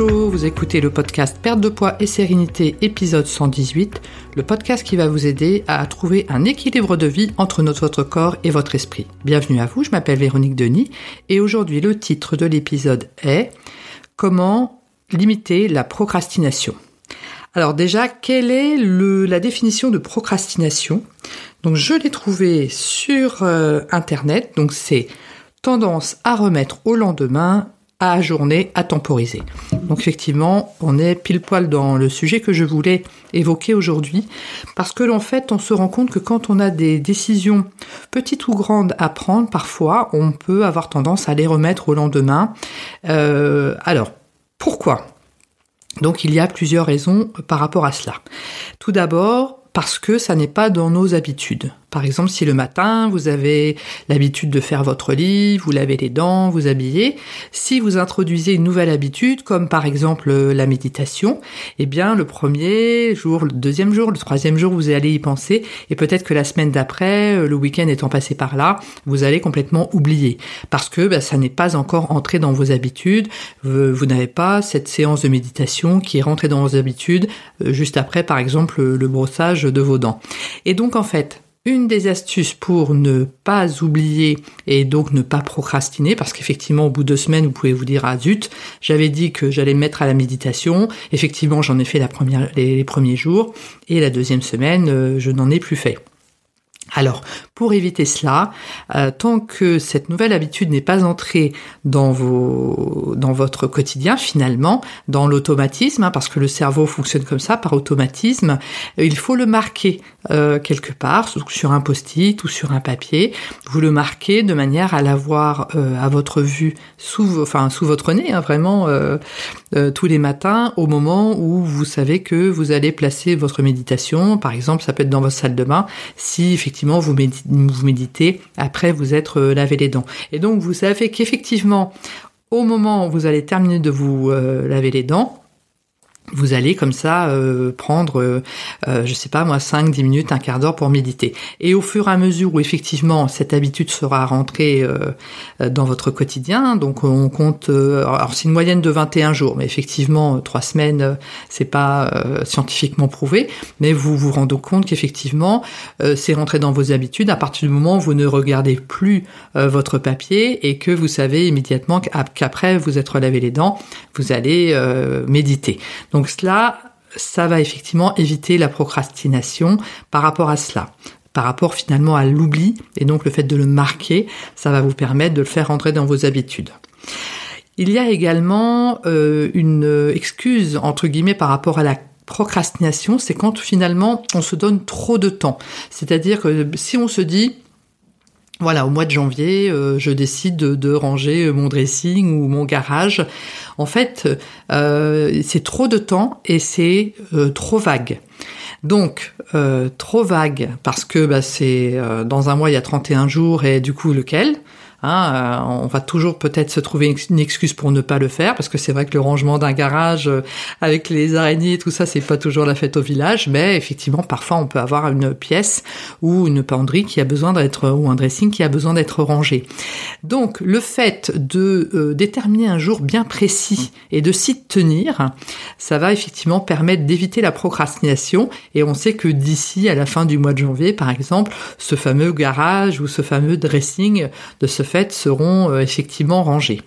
Vous écoutez le podcast Perte de poids et sérénité épisode 118, le podcast qui va vous aider à trouver un équilibre de vie entre notre corps et votre esprit. Bienvenue à vous, je m'appelle Véronique Denis et aujourd'hui le titre de l'épisode est Comment limiter la procrastination? Alors déjà, quelle est la définition de procrastination? Donc je l'ai trouvé sur euh, internet, donc c'est tendance à remettre au lendemain à ajourner, à temporiser. Donc effectivement, on est pile poil dans le sujet que je voulais évoquer aujourd'hui, parce que en fait, on se rend compte que quand on a des décisions petites ou grandes à prendre, parfois, on peut avoir tendance à les remettre au lendemain. Euh, alors, pourquoi? Donc il y a plusieurs raisons par rapport à cela. Tout d'abord, parce que ça n'est pas dans nos habitudes. Par exemple, si le matin, vous avez l'habitude de faire votre lit, vous lavez les dents, vous habillez, si vous introduisez une nouvelle habitude, comme par exemple euh, la méditation, eh bien, le premier jour, le deuxième jour, le troisième jour, vous allez y penser, et peut-être que la semaine d'après, euh, le week-end étant passé par là, vous allez complètement oublier. Parce que bah, ça n'est pas encore entré dans vos habitudes, vous, n'avez pas cette séance de méditation qui est rentrée dans vos habitudes euh, juste après, par exemple, le brossage de vos dents. Et donc, en fait, une des astuces pour ne pas oublier et donc ne pas procrastiner, parce qu'effectivement au bout de deux semaines vous pouvez vous dire ah zut, j'avais dit que j'allais me mettre à la méditation, effectivement j'en ai fait les, premiers jours et la deuxième semaine euh, je n'en ai plus fait. Alors, pour éviter cela, euh, tant que cette nouvelle habitude n'est pas entrée dans vos, dans votre quotidien, finalement, dans l'automatisme, hein, parce que le cerveau fonctionne comme ça, par automatisme, il faut le marquer euh, quelque part, sur un post-it ou sur un papier. Vous le marquez de manière à l'avoir euh, à votre vue, sous, enfin sous votre nez, hein, vraiment tous les matins, au moment où vous savez que vous allez placer votre méditation. Par exemple, ça peut être dans votre salle de bain, si effectivement vous, méditez, après vous être euh, lavé les dents. Et donc vous savez qu'effectivement, au moment où vous allez terminer de vous euh, laver les dents, vous allez comme ça euh, prendre, euh, euh, je sais pas moi, 5, 10 minutes, un quart d'heure pour méditer. Et au fur et à mesure où effectivement cette habitude sera rentrée euh, dans votre quotidien, donc on compte, alors c'est une moyenne de 21 jours, mais effectivement trois semaines, c'est pas scientifiquement prouvé, mais vous vous rendez compte qu'effectivement c'est rentré dans vos habitudes à partir du moment où vous ne regardez plus votre papier et que vous savez immédiatement qu'après vous être lavé les dents, vous allez méditer. Cela, ça va effectivement éviter la procrastination par rapport à cela par rapport finalement à l'oubli et donc le fait de le marquer, ça va vous permettre de le faire rentrer dans vos habitudes. Il y a également euh, une excuse entre guillemets par rapport à la procrastination, c'est quand finalement on se donne trop de temps. C'est-à-dire que si on se dit voilà, au mois de janvier, euh, je décide de, ranger mon dressing ou mon garage. En fait, euh, c'est trop de temps et c'est euh, trop vague. Donc, trop vague parce que bah, c'est dans un mois, il y a 31 jours et du coup, lequel? Hein, euh, on va toujours peut-être se trouver une excuse pour ne pas le faire, parce que c'est vrai que le rangement d'un garage euh, avec les araignées et tout ça, c'est pas toujours la fête au village, mais effectivement, parfois on peut avoir une pièce ou une penderie qui a besoin d'être ou un dressing qui a besoin d'être rangé. Donc, le fait de euh, déterminer un jour bien précis et de s'y tenir, ça va effectivement permettre d'éviter la procrastination. Et on sait que d'ici à la fin du mois de janvier, par exemple, ce fameux garage ou ce fameux dressing de ce fait seront euh, effectivement rangés.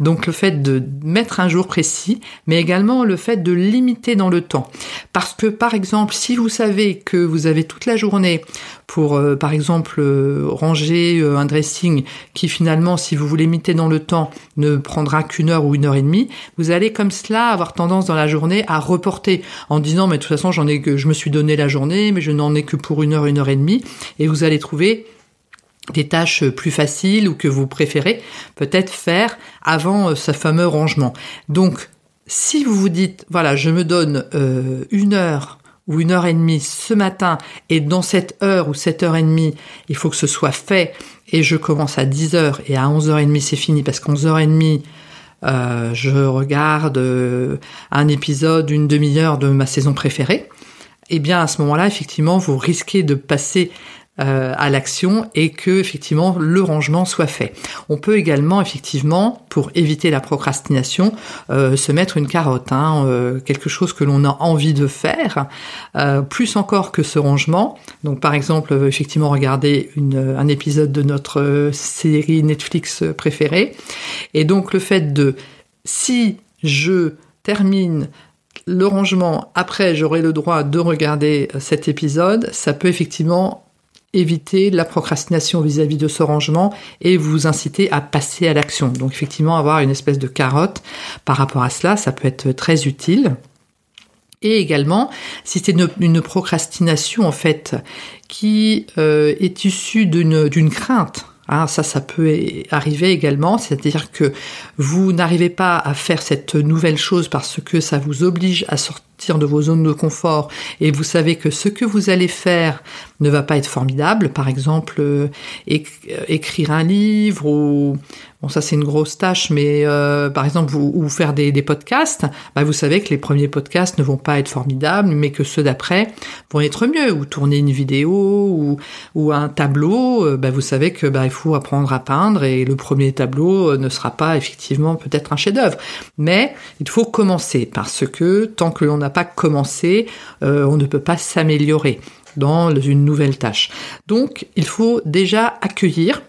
Donc le fait de mettre un jour précis, mais également le fait de limiter dans le temps. Parce que par exemple, si vous savez que vous avez toute la journée pour euh, par exemple euh, ranger un dressing qui finalement, si vous voulez limiter dans le temps, ne prendra qu'une heure ou une heure et demie, vous allez comme cela avoir tendance dans la journée à reporter en disant mais de toute façon j'en ai que je me suis donné la journée, mais je n'en ai que pour une heure, une heure et demie, et vous allez trouver des tâches plus faciles ou que vous préférez peut-être faire avant euh, ce fameux rangement. Donc, si vous vous dites, voilà, je me donne euh, une heure ou une heure et demie ce matin, et dans cette heure ou cette heure et demie, il faut que ce soit fait, et je commence à 10 heures, et à 11 heures et demie c'est fini, parce qu'à 11 heures et demie, euh, je regarde un épisode, une demi-heure de ma saison préférée, eh bien à ce moment-là, effectivement, vous risquez de passer euh, à l'action et que effectivement le rangement soit fait. On peut également effectivement, pour éviter la procrastination, euh, se mettre une carotte, hein, euh, quelque chose que l'on a envie de faire, plus encore que ce rangement. Donc par exemple, effectivement, regarder un épisode de notre série Netflix préférée. Et donc le fait de si je termine le rangement, après j'aurai le droit de regarder cet épisode, ça peut effectivement éviter la procrastination vis-à-vis de ce rangement et vous inciter à passer à l'action. Donc effectivement, avoir une espèce de carotte par rapport à cela, ça peut être très utile. Et également, si c'est une, procrastination en fait qui euh, est issue d'une crainte, hein, ça, ça peut arriver également, c'est-à-dire que vous n'arrivez pas à faire cette nouvelle chose parce que ça vous oblige à sortir de vos zones de confort. Et vous savez que ce que vous allez faire ne va pas être formidable, par exemple euh, euh, écrire un livre ou bon ça c'est une grosse tâche, mais euh, par exemple vous, ou faire des, podcasts, bah, vous savez que les premiers podcasts ne vont pas être formidables, mais que ceux d'après vont être mieux. Ou tourner une vidéo ou, ou un tableau, bah, vous savez que bah, il faut apprendre à peindre et le premier tableau ne sera pas effectivement peut-être un chef-d'œuvre, mais il faut commencer parce que tant que l'on pas commencé, euh, on ne peut pas s'améliorer dans une nouvelle tâche. Donc, il faut déjà accueillir,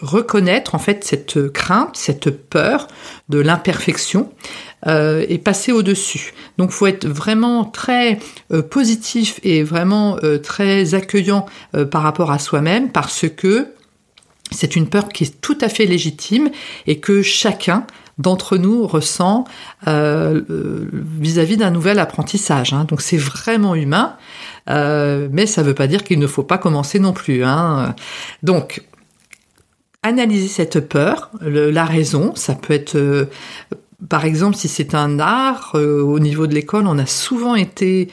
reconnaître en fait cette crainte, cette peur de l'imperfection euh, et passer au-dessus. Donc, faut être vraiment très euh, positif et vraiment très accueillant par rapport à soi-même parce que c'est une peur qui est tout à fait légitime et que chacun d'entre nous ressent euh, euh, vis-à-vis d'un nouvel apprentissage. Hein. Donc c'est vraiment humain, euh, mais ça ne veut pas dire qu'il ne faut pas commencer non plus. Hein. Donc analyser cette peur, la raison, ça peut être par exemple, si c'est un art, au niveau de l'école, on a souvent été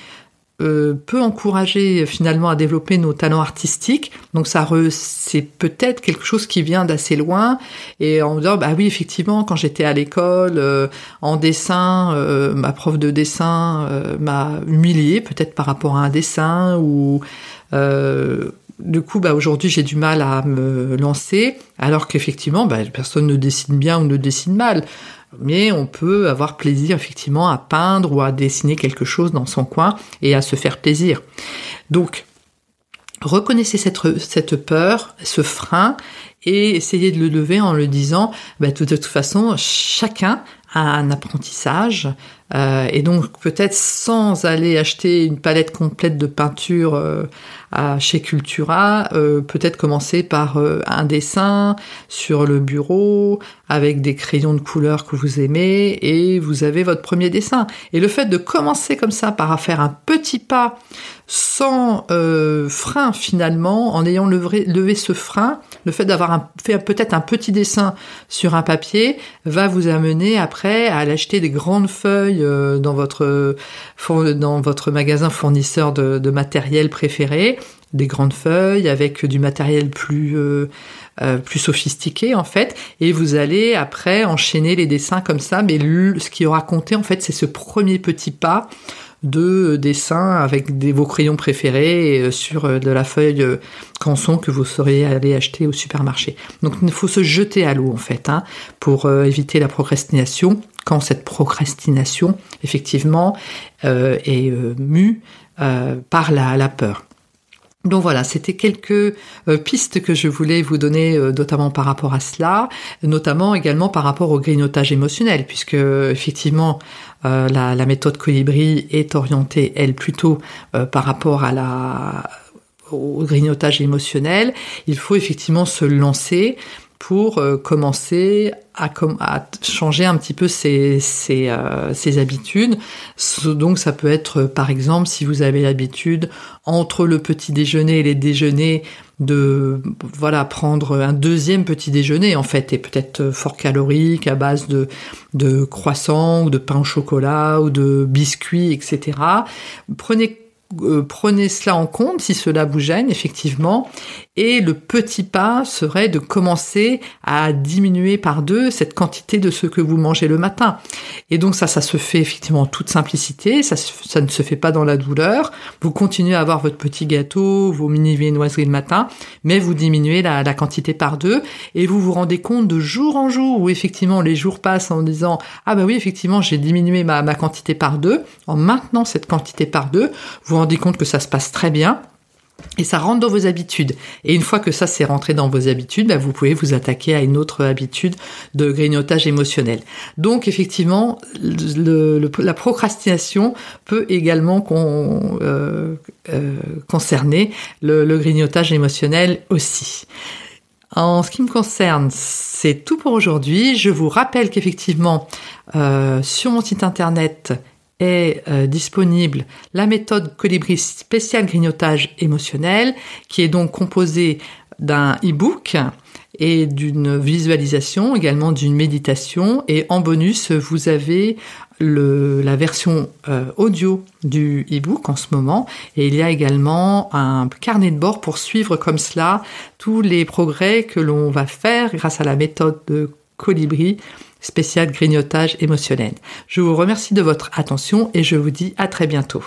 euh, peut encourager finalement à développer nos talents artistiques. Donc ça c'est peut-être quelque chose qui vient d'assez loin. Et en me disant bah oui effectivement quand j'étais à l'école euh, en dessin euh, ma prof de dessin m'a humilié peut-être par rapport à un dessin ou du coup, bah, aujourd'hui, j'ai du mal à me lancer, alors qu'effectivement, bah, personne ne dessine bien ou ne dessine mal mais on peut avoir plaisir effectivement à peindre ou à dessiner quelque chose dans son coin et à se faire plaisir. Donc, reconnaissez cette, peur, ce frein, et essayez de le lever en le disant, bah, de toute façon, chacun a un apprentissage, euh, et donc peut-être sans aller acheter une palette complète de peinture euh, chez Cultura, euh, peut-être commencer par un dessin sur le bureau avec des crayons de couleur que vous aimez et vous avez votre premier dessin. Et le fait de commencer comme ça par faire un petit pas sans frein finalement, en ayant levé, levé ce frein, le fait d'avoir fait peut-être un petit dessin sur un papier va vous amener après à l'acheter des grandes feuilles euh, dans votre dans votre magasin fournisseur de, matériel préféré, des grandes feuilles avec du matériel plus euh, euh, plus sophistiqué en fait, et vous allez après enchaîner les dessins comme ça. Mais ce qui aura compté en fait, c'est ce premier petit pas de dessin avec des, vos crayons préférés sur de la feuille canson que vous seriez allé acheter au supermarché. Donc il faut se jeter à l'eau en fait hein, pour éviter la procrastination quand cette procrastination, effectivement, euh, est euh, mue euh, par la, peur. Donc voilà, c'était quelques pistes que je voulais vous donner, notamment par rapport à cela, notamment également par rapport au grignotage émotionnel, puisque effectivement la, la, méthode colibri est orientée, elle, plutôt par rapport à la au grignotage émotionnel. Il faut effectivement se lancer pour euh, commencer à, changer un petit peu ses, euh, habitudes. Donc ça peut être par exemple si vous avez l'habitude entre le petit déjeuner et les déjeuners de voilà prendre un deuxième petit déjeuner en fait et peut-être fort calorique à base de de croissants ou de pain au chocolat ou de biscuits etc. Prenez euh, prenez cela en compte si cela vous gêne effectivement Et le petit pas serait de commencer à diminuer par deux cette quantité de ce que vous mangez le matin. Et donc ça, ça se fait effectivement en toute simplicité, ça, ne se fait pas dans la douleur. Vous continuez à avoir votre petit gâteau, vos mini viennoiseries le matin, mais vous diminuez la, la quantité par deux et vous vous rendez compte de jour en jour où effectivement les jours passent en disant ah bah oui effectivement j'ai diminué ma, ma quantité par deux. En maintenant cette quantité par deux, vous vous rendez compte que ça se passe très bien et ça rentre dans vos habitudes. Et une fois que ça s'est rentré dans vos habitudes, bah, vous pouvez vous attaquer à une autre habitude de grignotage émotionnel. Donc effectivement, la procrastination peut également euh, euh, concerner le, grignotage émotionnel aussi. En ce qui me concerne, c'est tout pour aujourd'hui. Je vous rappelle qu'effectivement, euh, sur mon site internet est euh, disponible la méthode Colibri spécial grignotage émotionnel, qui est donc composée d'un e-book et d'une visualisation, également d'une méditation. Et en bonus, vous avez le, la version euh, audio du e-book en ce moment. Et il y a également un carnet de bord pour suivre comme cela tous les progrès que l'on va faire grâce à la méthode de Colibri spécial grignotage émotionnel. Je vous remercie de votre attention et je vous dis à très bientôt.